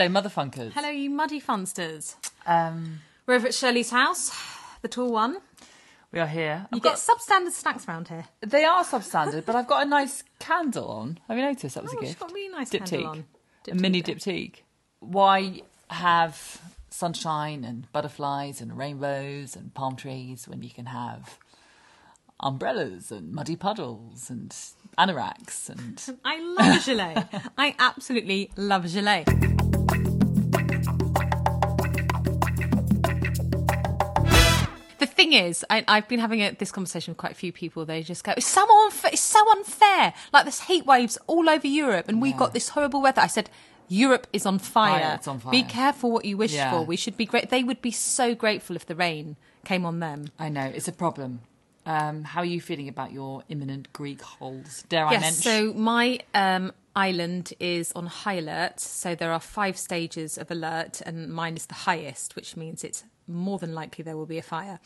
Hello, motherfunkers. Hello, you muddy funsters. Um, We're over at Shirley's house, the tall one. we are here. You I've get got- substandard snacks around here. they are substandard, but I've got a nice candle on. Have you noticed? That was Oh, a gift. got a really nice Diptyque. candle on. a mini there. diptyque. Why have sunshine and butterflies and rainbows and palm trees when you can have umbrellas and muddy puddles and anoraks and I love gelée. I absolutely love gelée. The thing is, I, I've been having a, this conversation with quite a few people. They just go, "It's so unfair! It's so unfair! Like there's heat waves all over Europe, and we've got this horrible weather." I said, "Europe is on fire. Fire, on Be careful what you wish Yeah. for. We should be great. They would be so grateful if the rain came on them." I know it's a problem. Um, how are you feeling about your imminent Greek holes? Dare I Yes, mention? so my um, island is on high alert. So there are five stages of alert, and mine is the highest, which means it's more than likely there will be a fire.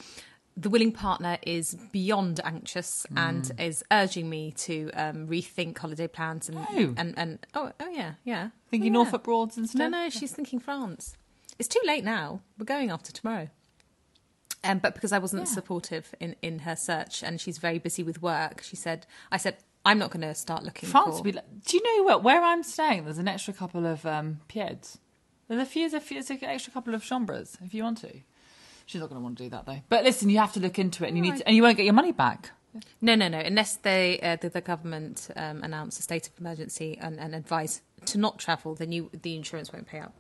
The willing partner is beyond anxious and is urging me to um, rethink holiday plans and Oh. and and oh oh yeah yeah Thinking Oh, yeah. Norfolk Broads instead. No, no, she's thinking France. It's too late now. We're going after tomorrow. Um, but because I wasn't Yeah. supportive in, in her search and she's very busy with work, she said, I said, I'm not going to start looking France for... be. Like, do you know what? Where I'm staying, there's an extra couple of um, pieds. There's a few, there's a few, there's an extra couple of chambres if you want to. She's not going to want to do that though. But listen, you have to look into it, and you need, to, and you won't get your money back. No, no, no. Unless they, uh, the, the government um, announce a state of emergency and, and advise to not travel, then you, the insurance won't pay out.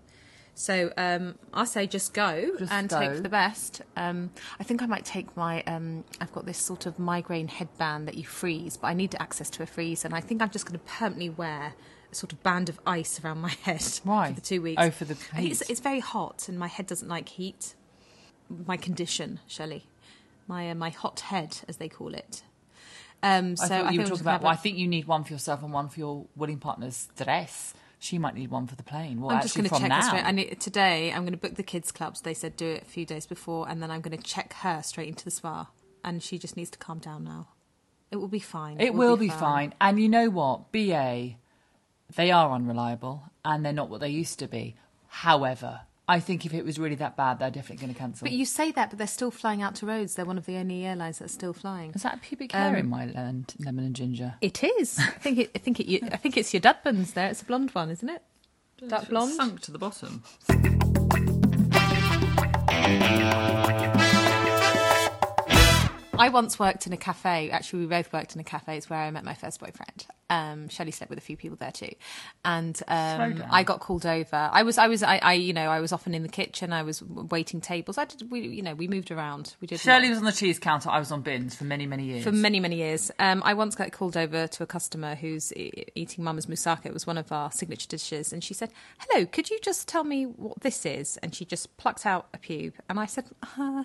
So um, I say just go Just and go. take the best. Um, I think I might take my. Um, I've got this sort of migraine headband that you freeze, but I need access to a freeze, and I think I'm just going to permanently wear a sort of band of ice around my head Why? for the two weeks. Oh, for the It's, it's very hot, and my head doesn't like heat. My condition, Shelley, my uh, my hot head, as they call it. Um, so I thought you were talking about. Well, I think you need one for yourself and one for your willing partner's dress. She might need one for the plane. Well, I'm just going to from check now. straight. I need, today, I'm going to book the kids' clubs. They said do it a few days before, and then I'm going to check her straight into the spa. And she just needs to calm down now. It will be fine. It will be fine. And you know what? BA, they are unreliable and they're not what they used to be. However, I think if it was really that bad, they're definitely going to cancel. But you say that, but they're still flying out to Rhodes. They're one of the only airlines that's still flying. Is that a pubic hair Um, in my land, lemon and ginger? It is. I think it. I think it. I think it's your dad buns there. It's a blonde one, isn't it? That blonde. Sunk to the bottom. I once worked in a cafe. Actually, we both worked in a cafe. It's where I met my first boyfriend. Um, Shelley slept with a few people there too, and um. I got called over. I was, I was, I, I, you know, I was often in the kitchen. I was waiting tables. I did, we, you know, we moved around. We did. Shirley was on the cheese counter. I was on bins for many, many years. for many many years. Um, I once got called over to a customer who's e- eating Mama's moussaka. It was one of our signature dishes, and she said, "Hello, could you just tell me what this is?" And she just plucked out a pube, and I said, uh,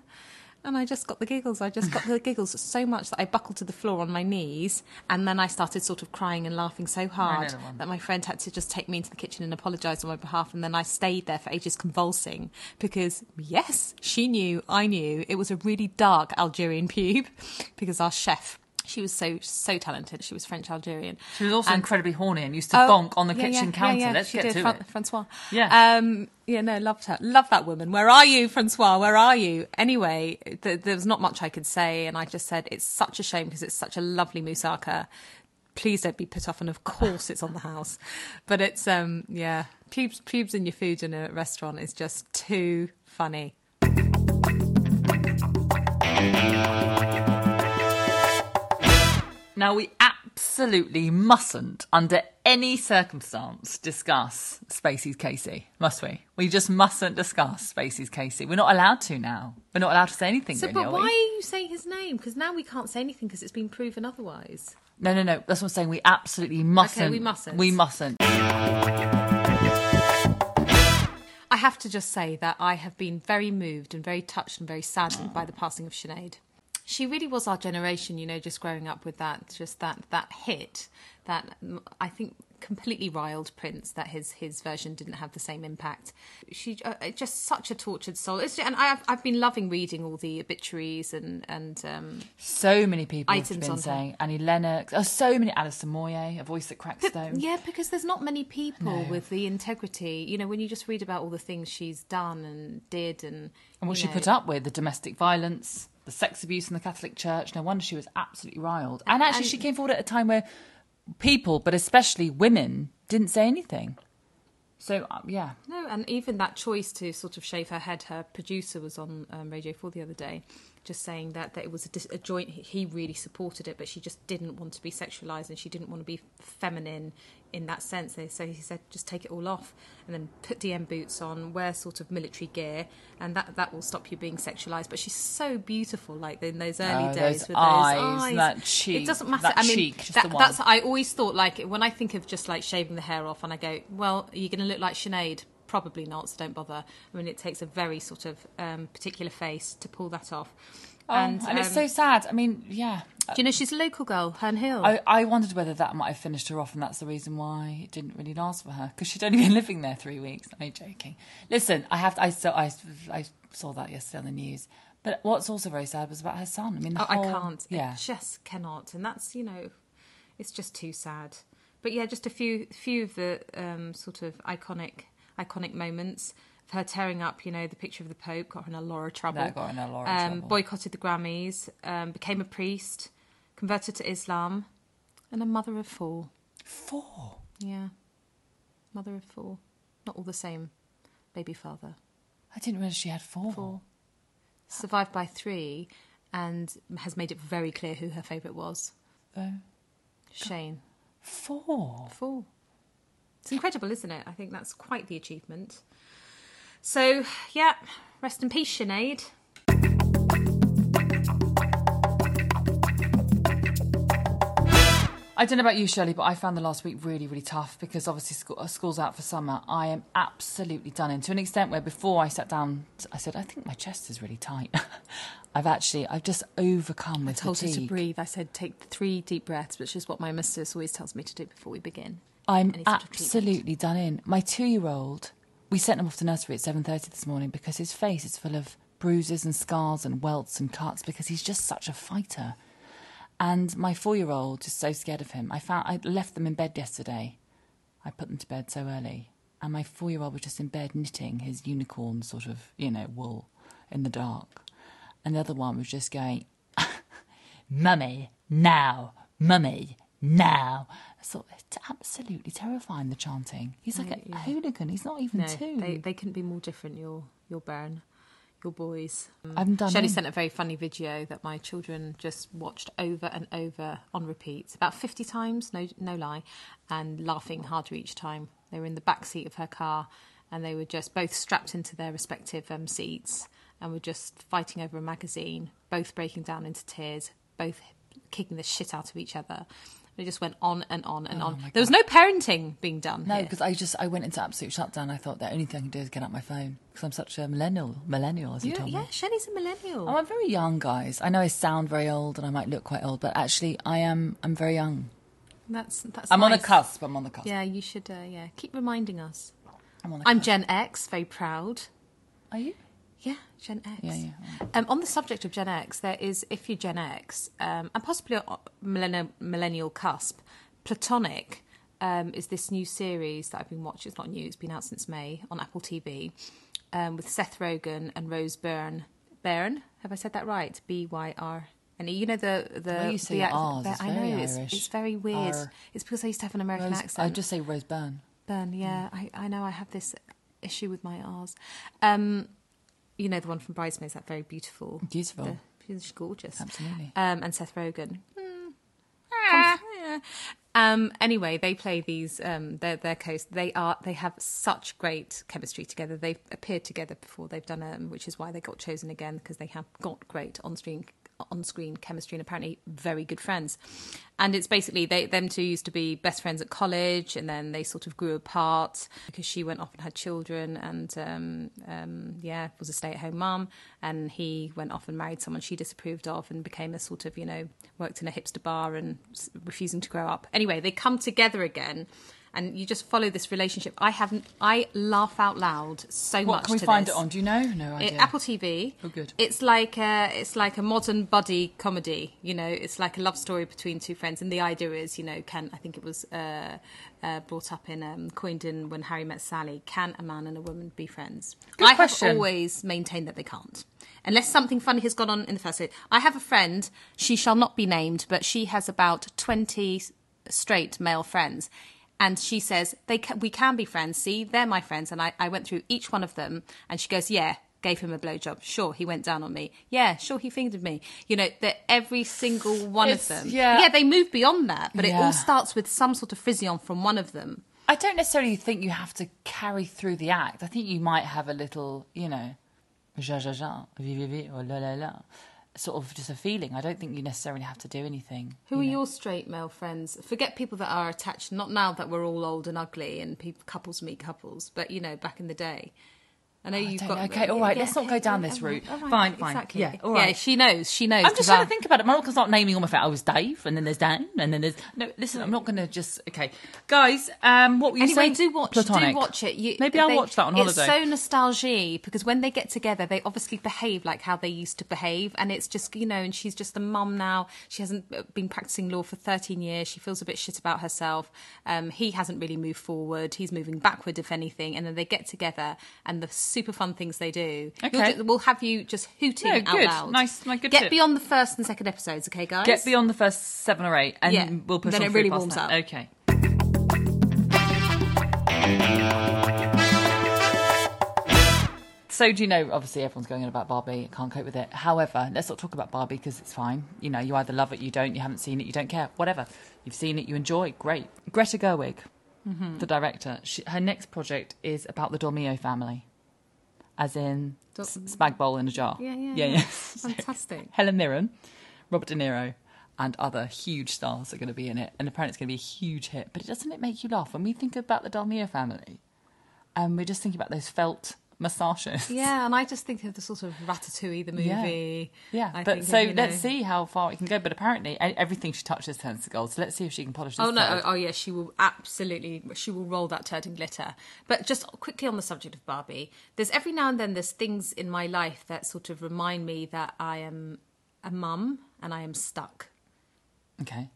and I just got the giggles. I just got the giggles so much that I buckled to the floor on my knees, and then I started sort of crying and laughing so hard that my friend had to just take me into the kitchen and apologise on my behalf. And then I stayed there for ages convulsing because, yes, she knew, I knew it was a really dark Algerian pube because our chef. She was so so talented. She was French Algerian. She was also And- incredibly horny and used to Oh, bonk on the yeah, kitchen yeah, counter. yeah. Let's she get did, to Fran- it. Francois. Yeah. Um, yeah, no, loved her. Love that woman. Where are you, Francois? Where are you? Anyway, th- there was not much I could say, and I just said it's such a shame because it's such a lovely moussaka. Please don't be put off, and of course it's on the house. But it's um, yeah, pubes pubes in your food in a restaurant is just too funny. Now, we absolutely mustn't, under any circumstance, discuss Spacey's Casey, must we? We just mustn't discuss Spacey's Casey. We're not allowed to now. We're not allowed to say anything. So, really, but are why are you saying his name? Because now we can't say anything because it's been proven otherwise. No, no, no. That's what I'm saying. We absolutely mustn't. Okay, we mustn't. We mustn't. I have to just say that I have been very moved and very touched and very saddened by the passing of Sinead. She really was our generation, you know, just growing up with that, just that that hit. That I think completely riled Prince that his his version didn't have the same impact. She uh, just such a tortured soul. It's, and I've I've been loving reading all the obituaries and and um, So many people have been on her. saying Annie Lennox. Oh, so many. Alison Moyet, a voice that cracks stone. Yeah, because there's not many people with the integrity. You know, when you just read about all the things she's done and did, and And what she know, put up with, the domestic violence, the sex abuse in the Catholic Church. No wonder she was absolutely riled. And actually, And- she came forward at a time where people, but especially women, didn't say anything. So, um, yeah. No, and even that choice to sort of shave her head, her producer was on um, Radio 4 the other day, just saying that, that it was a, a joint, he really supported it, but she just didn't want to be sexualized and she didn't want to be feminine in that sense. So he said, just take it all off and then put DM boots on, wear sort of military gear, and that, that will stop you being sexualized. But she's so beautiful, like in those early Oh, days those with eyes, those eyes. that cheek, It doesn't matter. that I mean, cheek, that, that's I always thought like when I think of just like shaving the hair off, and I go, well, are you going to look like Sinead? Probably not. So don't bother. I mean, it takes a very sort of um, particular face to pull that off. Oh, and, it's um, so sad. I mean, yeah. Do you know she's a local girl, Herne Hill? I, I wondered whether that might have finished her off, and that's the reason why it didn't really last for her because she'd only been living there three weeks. I'm joking. Listen, I have. To, I saw. I, I saw that yesterday on the news. But what's also very sad was about her son. I mean, Oh, I can't. Yeah, just cannot. And that's you know, it's just too sad. But yeah, just a few few of the um, sort of iconic iconic moments of her tearing up. You know, the picture of the Pope got her in a lot of trouble. That got her in a lot of um, trouble. Boycotted the Grammys. Um, became a priest. Converted to Islam. And a mother of four. four. Yeah, mother of four. Not all the same. Baby father. I didn't realise she had four. Four. Survived by three, and has made it very clear who her favourite was. Oh, Shane. four. Four. It's incredible, isn't it? I think that's quite the achievement. So, yeah, rest in peace, Sinead. I don't know about you, Shirley, but I found the last week really, really tough because obviously school, uh, school's out for summer. I am absolutely done in to an extent where before I sat down, I said, I think my chest is really tight. I've actually, I've just overcome with I told her fatigue. to breathe. I said, take three deep breaths, which is what my mistress always tells me to do before we begin. I'm any sort of treatment. absolutely done in. My two-year-old, we sent him off to nursery at seven thirty this morning because his face is full of bruises and scars and welts and cuts because he's just such a fighter. And my four-year-old is so scared of him. I found I left them in bed yesterday. I put them to bed so early, and my four-year-old was just in bed knitting his unicorn sort of, you know, wool in the dark, and the other one was just going, Mummy, now, Mummy, now. Thought it's absolutely terrifying the chanting. He's like a, Yeah. hooligan. He's not even No, two. they, they couldn't be more different, your, your Bairn, your boys. I've done Shelley sent a very funny video that my children just watched over and over on repeat, about 50 times, no, no lie, and laughing harder each time. They were in the back seat of her car and they were just both strapped into their respective um, seats and were just fighting over a magazine, both breaking down into tears, both kicking the shit out of each other. They just went on and on and on. Oh my There was no parenting being done. No, because I just I went into absolute shutdown. I thought the only thing I can do is get out my phone because I'm such a millennial. Millennial, as you yeah, told yeah, me. Shelley's a millennial. Oh, I'm very young, guys. I know I sound very old and I might look quite old, but actually I am. I'm very young. That's that's. I'm on the cusp. I'm on the cusp. Yeah, you should. Uh, yeah, keep reminding us. I'm on the I'm. Gen X, very proud. Are you? Yeah, Gen X. Yeah, yeah. Um, on the subject of Gen X, there is, if you're Gen X, um, and possibly a millennial, millennial cusp, Platonic um, is this new series that I've been watching. It's not new; it's been out since May on Apple TV, um, with Seth Rogen and Rose Byrne. Byrne, have I said that right? B Y R. And you know the the, way you say the Rs the- I know it's, it's very weird. R. It's because I used to have an American Rose, accent. I just say Rose Byrne. Byrne, yeah, I, I know I have this issue with my R's. Um, you know the one from Bridesmaids, that very beautiful. Beautiful. The, she's gorgeous. Absolutely. Um, and Seth Rogen. Hmm. Yeah. Um, anyway, they play these. Um, their their coast. They are. They have such great chemistry together. They've appeared together before. They've done um, which is why they got chosen again because they have got great on screen on screen chemistry and apparently very good friends. And it's basically they them two used to be best friends at college, and then they sort of grew apart because she went off and had children, and um, um, yeah, was a stay at home mum, and he went off and married someone she disapproved of, and became a sort of you know worked in a hipster bar and refusing to grow up. Anyway, they come together again. And you just follow this relationship. I haven't. I laugh out loud so What much. can we find this. it on? Do you know? No It- idea. Apple TV. Oh, good. It's like a, it's like a modern buddy comedy. You know, it's like a love story between two friends, and the idea is, you know, can I think it was uh, uh, brought up in um, coined in when Harry met Sally. Can a man and a woman be friends? Good I question. have always maintained that they can't. Unless something funny has gone on in the first date. I have a friend, she shall not be named, but she has about 20 straight male friends. And she says, they ca- we can be friends. See, they're my friends. And I, I went through each one of them. And she goes, yeah, gave him a blowjob. Sure, he went down on me. Yeah, sure, he fingered me. You know, that every single one It's- of them. yeah. Yeah, they move beyond that. But it all starts with some sort of frisson from one of them. I don't necessarily think you have to carry through the act. I think you might have a little, you know, ja ja ja, vi vi vi, or la la la, sort of just a feeling. I don't think you necessarily have to do anything. Who you are know. your straight male friends? Forget people that are attached. Not now that we're all old and ugly and people, couples meet couples, but you know, back in the day. I know you've don't got. Okay, all right, let's not go down this route. right, Fine, fine. Exactly. Yeah, all right. Yeah, she knows. She knows. I'm just trying I- to think about it. Mark, not naming all my friends. I was Dave, and then there's Dan, and then there's no. Listen, I'm not going to just. Okay, guys. Um, what were you Anyway, saying? do watch. Platonic. Do watch it. You, Maybe I'll watch that on holiday. It's so nostalgic because when they get together, they obviously behave like how they used to behave, and it's just you know. And she's just a mum now. She hasn't uh, been practicing law for 13 years. She feels a bit shit about herself. Um, he hasn't really moved forward. He's moving backward, if anything. And then they get together, and the super fun things they do. Okay. ju- we'll have you just hooting No, out good. loud. Nice- my good Get tip. beyond the first and second episodes, okay, guys? Get beyond the first seven or eight, and Yeah, we'll push then on it really warms that. up. Okay. So do you know? Obviously, everyone's going on about Barbie. I can't cope with it. However, let's not talk about Barbie because it's fine. You know, you either love it, you don't. You haven't seen it, you don't care. Whatever. You've seen it, you enjoy. Great. Greta Gerwig, Mm-hmm. the director. She, her next project is about the Dolmio family, as in spag bowl in a jar. Yeah, yeah, yeah. yeah. yeah. Fantastic. Helen Mirren, Robert De Niro, and other huge stars are going to be in it, and apparently it's going to be a huge hit. But doesn't it make you laugh when we think about the Dolmio family, and we're just thinking about those felt moustaches? Yeah, and I just think of the sort of Ratatouille, the movie. Yeah, I but of, so know- let's see how far it can go. But apparently, everything she touches turns to gold. So let's see if she can polish this. Oh no! turd. Oh, oh yeah, she will absolutely. She will roll that turd in glitter. But just quickly on the subject of Barbie, there's every now and then there's things in my life that sort of remind me that I am a mum and I am stuck. Okay.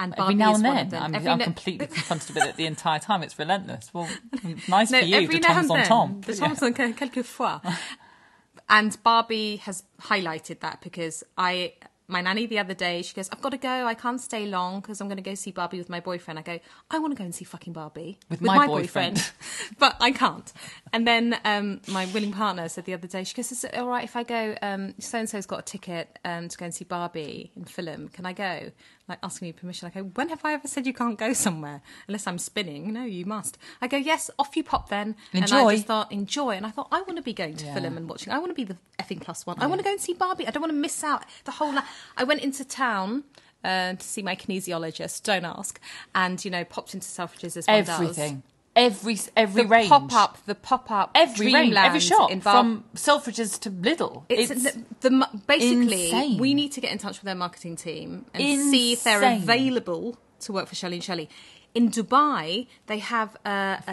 And Every now and then. I'm, I'm na- completely confronted with it the entire time. It's relentless. Well, nice No, for you, now Tom's and on then, Tom. The Tom's on quel- quelquefois. and Barbie has highlighted that because I, my nanny the other day, she goes, "I've got to go. I can't stay long because I'm going to go see Barbie with my boyfriend." I go, "I want to go and see fucking Barbie With my boyfriend." but I can't." And then um, my willing partner said the other day, she goes, "Is it all right if I go? So and so's got a ticket um, to go and see Barbie in Fulham. Can I go?" Like asking me permission. I go, "When have I ever said you can't go somewhere unless I'm spinning? No, you must." I go, "Yes, off you pop then." Enjoy. And I just thought, enjoy. And I thought, I want to be going to Yeah. Fulham and watching. I want to be the effing plus one. I want to go and see Barbie. I don't want to miss out the whole. La- I went into town uh, to see my kinesiologist. Don't ask. And you know, popped into Selfridges as one does. Every every The range. pop up, the pop up, every range, every shop from Selfridges to Lidl. It's, It's, the, the basically insane. we need to get in touch with their marketing team and see if they're available to work for Shirley and Shirley. In Dubai, they have a, a,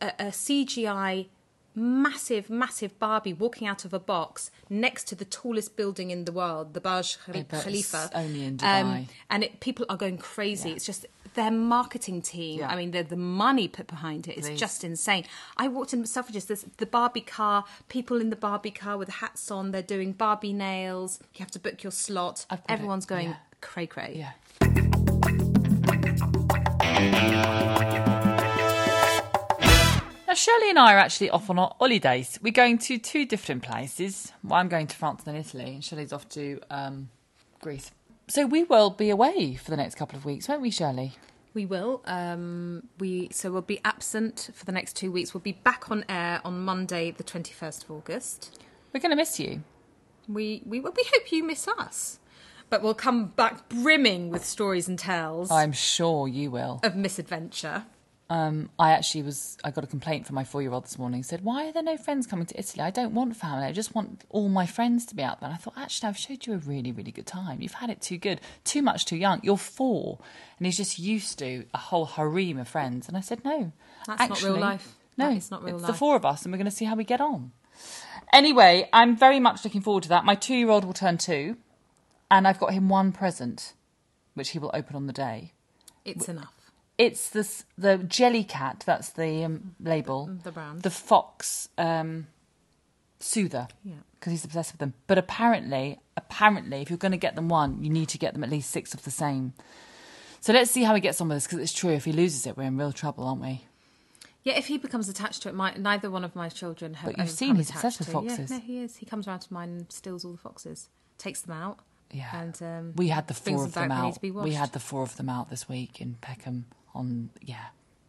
a, a CGI massive, massive Barbie walking out of a box next to the tallest building in the world, the Burj Yeah, Khalifa. Um, only in Dubai. and it, people are going crazy. It's just their marketing team. Yeah. I mean, the the money put behind it is Please. just insane. I walked in Selfridges. There's the Barbie car. People in the Barbie car with hats on. They're doing Barbie nails. You have to book your slot. I've it. Everyone's going Yeah. cray cray. yeah. Now, Shirley and I are actually off on our holidays. We're going to two different places. Well, I'm going to France and then Italy, and Shirley's off to um, Greece. So we will be away for the next couple of weeks, won't we, Shirley? We will. Um, we so we'll be absent for the next two weeks. We'll be back on air on Monday, the twenty first of August. We're going to miss you. We we we hope you miss us, but we'll come back brimming with stories and tales I'm sure you will. of misadventure. Um, I actually was. I got a complaint from my four-year-old this morning. Said, "Why are there no friends coming to Italy? I don't want family. I just want all my friends to be out there." And I thought, actually, I've showed you a really, really good time. You've had it too good, too much, too young. You're four, and he's just used to a whole harem of friends. And I said, "No, That's not real life. No, it's not real it's life. the four of us, and we're going to see how we get on." Anyway, I'm very much looking forward to that. My two-year-old will turn two, and I've got him one present, which he will open on the day. It's enough. It's this the Jellycat. That's the um, label. The brand. The Fox um, Soother. Yeah. Because he's obsessed with them. But apparently, apparently, if you're going to get them one, you need to get them at least six of the same. So let's see how he gets on with this. Because it's true, if he loses it, we're in real trouble, aren't we? Yeah, if he becomes attached to it, my, neither one of my children have. But you've seen he's obsessed with foxes. Yeah, no, he is. He comes around to mine and steals all the foxes, takes them out. Yeah. And um, We had the four of them out. to be We had the four of them out this week in Peckham on yeah.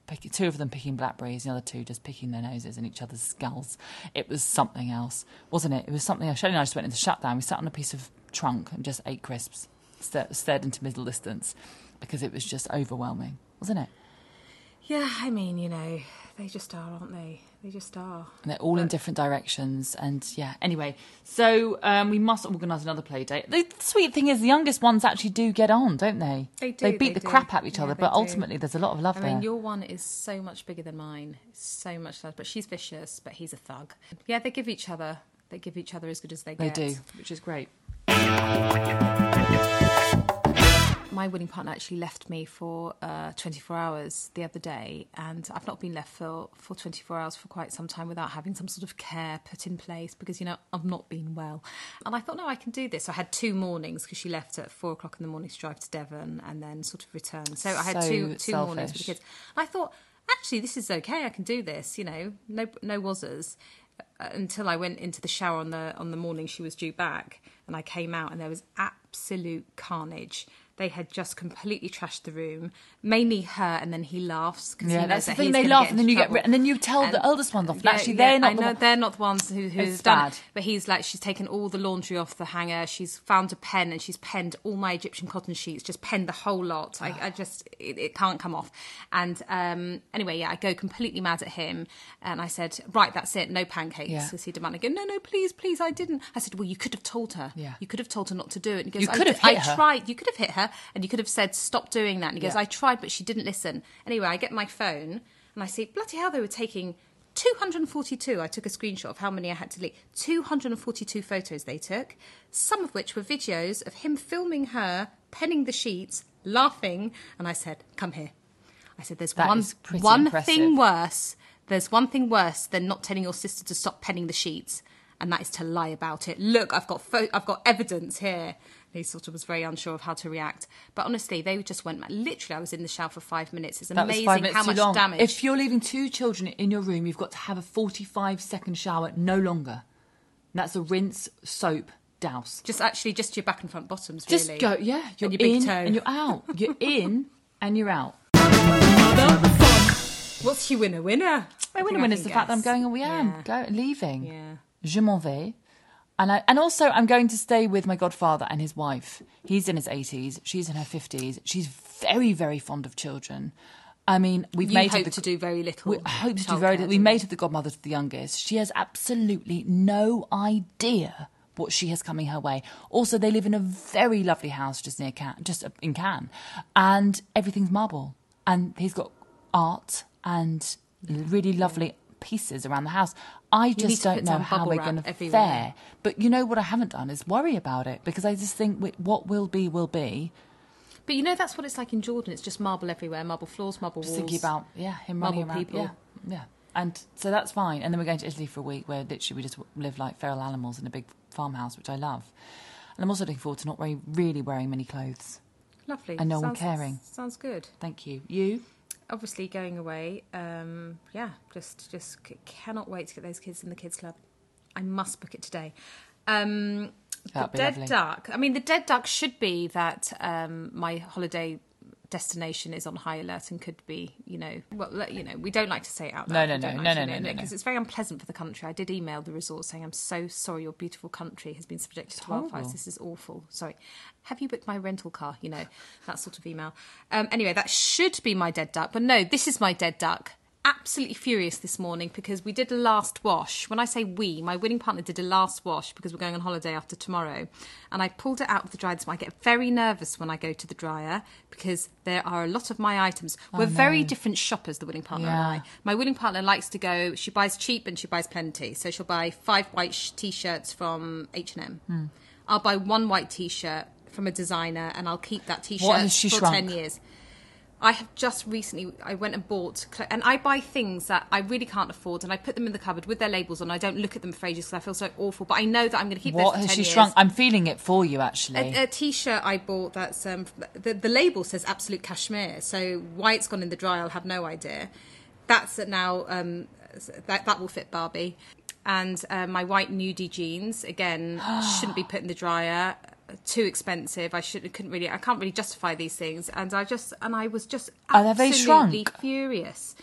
Pick, two of them picking blackberries, the other two just picking their noses in each other's skulls. It was something else, wasn't it? It was something else. Shelley and I just went into shutdown. We sat on a piece of trunk and just ate crisps, stared into middle distance because it was just overwhelming, wasn't it? Yeah, I mean, you know, they just are, aren't they? They just are. And they're all in different directions. And yeah, anyway, so um, we must organise another play date. The sweet thing is, the youngest ones actually do get on, don't they? They do, They beat they the do. crap out of each Yeah, other, but do. ultimately, there's a lot of love I there. mean, your one is so much bigger than mine. So much less, but she's vicious, but he's a thug. Yeah, they give each other. They give each other as good as they They get. do, which is great. My wedding partner actually left me for uh, 24 hours the other day, and I've not been left for, for 24 hours for quite some time without having some sort of care put in place because, you know, I've not been well. And I thought, no, I can do this. So I had two mornings because she left at four o'clock in the morning to drive to Devon and then sort of return. So I had So two, two mornings with the kids. And I thought, actually, this is okay. I can do this, you know, no, no wasers. Uh, Until I went into the shower on the on the morning she was due back, and I came out and there was absolute carnage. They had just completely trashed the room, mainly her, and then he laughs because Yeah, he knows that's the thing. They laugh and then you get trouble. rid- and then you tell the eldest ones off, and actually they're not I the know one- they're not the ones who who've It's done bad. it. But he's like, she's taken all the laundry off the hanger. She's found a pen and she's penned all my Egyptian cotton sheets. Just penned the whole lot. I, I just it, it can't come off. And um, anyway, yeah, I go completely mad at him, and I said, right, that's it, no pancakes. Yeah. Because he demanded, go, no, no, please, please, I didn't. I said, well, you could have told her. Yeah. You could have told her not to do it. And he goes, You I could have hit I her. tried. You could have hit her, and you could have said, stop doing that. And he goes, Yeah. I tried, but she didn't listen. Anyway, I get my phone and I see, bloody hell, they were taking 242. I took a screenshot of how many I had to delete. 242 photos they took, some of which were videos of him filming her, penning the sheets, laughing. And I said, come here. I said, there's That one, one impressive. thing worse. There's one thing worse than not telling your sister to stop penning the sheets, and that is to lie about it. Look, I've got pho- I've got evidence here. He sort of was very unsure of how to react. But honestly, they just went. Literally, I was in the shower for five minutes. It's amazing minutes how much long. damage. If you're leaving two children in your room, you've got to have a 45 second shower, no longer. And that's a rinse, soap, douse. just actually just your back and front bottoms, Just go, yeah. You're And your big in toe. and you're out. You're in and you're out. What's your winner? Winner. My winner winner is the fact that I'm going. Oh, yeah, I'm go, leaving. Yeah. Je m'en vais. And, I, and also, I'm going to stay with my godfather and his wife. He's in his 80s. She's in her 50s. She's very, very fond of children. I mean, we've You made her hope the- to do very little. We hope to do very little. We made her the godmother to the youngest. She has absolutely no idea what she has coming her way. Also, they live in a very lovely house just near Cannes, just in Cannes, and everything's marble. And he's got art and really lovely pieces around the house. I need just don't know how we're going to fare. But you know what I haven't done is worry about it because I just think what will be will be. But you know that's what it's like in Jordan. It's just marble everywhere, marble floors, marble Just walls. thinking about yeah him running Marble around. people. Yeah, yeah. And so that's fine. And then we're going to Italy for a week where literally we just live like feral animals in a big farmhouse, which I love. And I'm also looking forward to not wearing, really wearing many clothes. lovely, and no one caring. Sounds good. Thank you. You? Obviously going away um yeah just just cannot wait to get those kids in the kids club i must book it today um That'd the be dead lovely. duck i mean the dead duck should be that um my holiday destination is on high alert and could be, you know, well, you know, we don't like to say it out No, loud. no, no, don't no, no, no, no, because it's very unpleasant for the country. I did email the resort saying, "I'm so sorry, your beautiful country has been subjected to horrible. wildfires. This is awful. Sorry, have you booked my rental car? You know, that sort of email. Um, anyway, that should be my dead duck, but no, this is my dead duck. Absolutely furious this morning because we did a last wash. When I say we, my wedding partner did a last wash because we're going on holiday after tomorrow. And I pulled it out of the dryer morning. I get very nervous when I go to the dryer because there are a lot of my items. We're very different shoppers, the wedding partner and I. My wedding partner likes to go, she buys cheap and she buys plenty. So she'll buy five white sh- t-shirts from H&M. Hmm. I'll buy one white t-shirt from a designer and I'll keep that t-shirt for shrunk? 10 years. I have just recently, I went and bought, and I buy things that I really can't afford, and I put them in the cupboard with their labels on. I don't look at them for ages because I feel so awful. But I know that I'm going to keep this. What has 10 she years. shrunk? I'm feeling it for you, actually. A, a t-shirt I bought that's um, the the label says absolute cashmere. So why it's gone in the dry, I'll have no idea. That's now um, that that will fit Barbie, and uh, my white nudie jeans again shouldn't be put in the dryer. Too expensive. I shouldn't. couldn't really. I can't really justify these things, and I just and I was just Are they very absolutely furious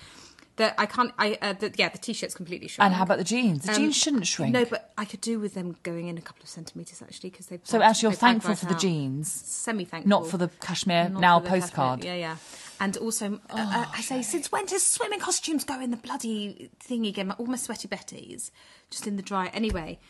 that I can't. I uh, the, yeah, the t-shirt's completely shrunk. and how about the jeans? The Um, jeans shouldn't shrink. No, but I could do with them going in a couple of centimeters actually because they. so actually, you're thankful for the jeans, Semi thankful. not for the cashmere Not now the cashmere. postcard. Yeah, yeah. And also, uh, uh, I say, since when does swimming costumes go in the bloody thingy again? All my sweaty betties, just in the dry. Anyway,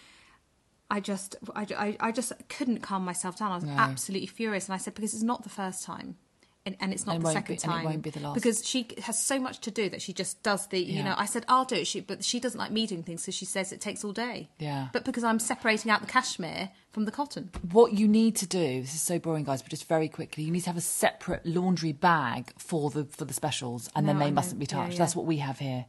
I just, I, I, I just couldn't calm myself down. I was No. absolutely furious, and I said because it's not the first time. And, and it's not And the second be- and it time won't be the last. because she has so much to do that she just does the you know I said I'll do it she, but she doesn't like me doing things so she says it takes all day Yeah. but because I'm separating out the cashmere from the cotton What you need to do, this is so boring, guys, but just very quickly, you need to have a separate laundry bag for the for the specials, and then they I mustn't be Yeah, touched. yeah. That's what we have here.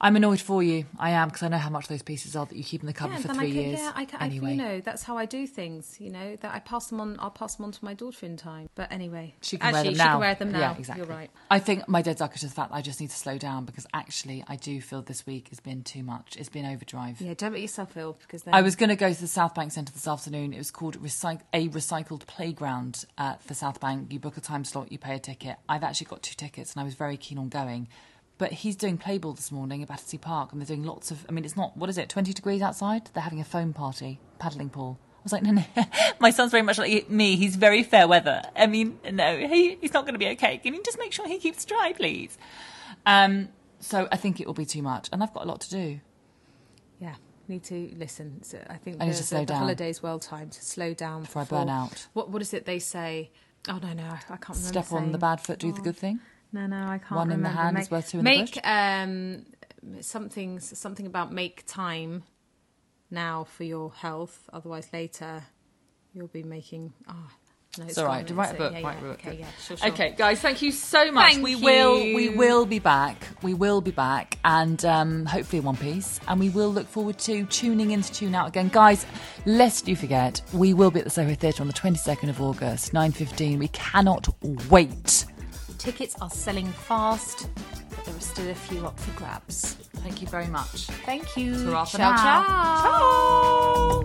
I'm annoyed for you. I am because I know how much those pieces are that you keep in the cupboard yeah, for three can, years. Yeah, I can, anyway, I, you know, that's how I do things. You know, that I pass them on. I'll pass them on to my daughter in time. But anyway, she can actually, wear them she now. can wear them now. Yeah, exactly. You're right. I think my dead duck is just the fact that I just need to slow down because actually I do feel this week has been too much. It's been overdrive. Yeah, don't make yourself ill because then I was going to go to the South Bank Centre this afternoon. It was called Recyc- a recycled playground uh, for South Bank. You book a time slot, you pay a ticket. I've actually got two tickets, and I was very keen on going. But he's doing play ball this morning at Battersea Park, and they're doing lots of. I mean, it's not what is it, twenty degrees outside? They're having a foam party, paddling pool. I was like, no, no. My son's very much like me. He's very fair weather. I mean, no, he, he's not going to be okay. Can you just make sure he keeps dry, please? Um, so I think it will be too much, and I've got a lot to do. yeah. Need to listen. So I think I need the, to slow the, the holiday's well timed to slow down Before I burn out. What what is it they say? Oh no no I can't remember. Step on the bad foot, do the Oh. good thing. No, no, I can't. One in the remember. hand make, is worth two in the make, bush. um something something about make time now for your health. Otherwise, later you'll be making. Oh, no, It's all right. gone, Write a book. Yeah, write yeah, a book. Okay, yeah, sure, sure. Okay, guys, thank you so much. Thank we will we will be back. We will be back and um, hopefully in one piece. And we will look forward to tuning in to tune out again. Guys, lest you forget, we will be at the Soho Theatre on the 22nd of August, 9.15. We cannot wait. Tickets are selling fast, but there are still a few up for grabs. Thank you very much. Thank you. Ta-ra ciao, ciao.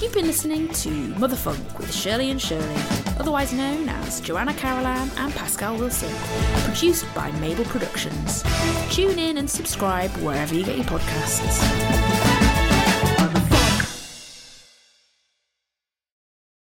You've been listening to Motherfunk with Shirley and Shirley, otherwise known as Joanna Carolan and Pascal Wilson, produced by Mabel Productions. Tune in and subscribe wherever you get your podcasts.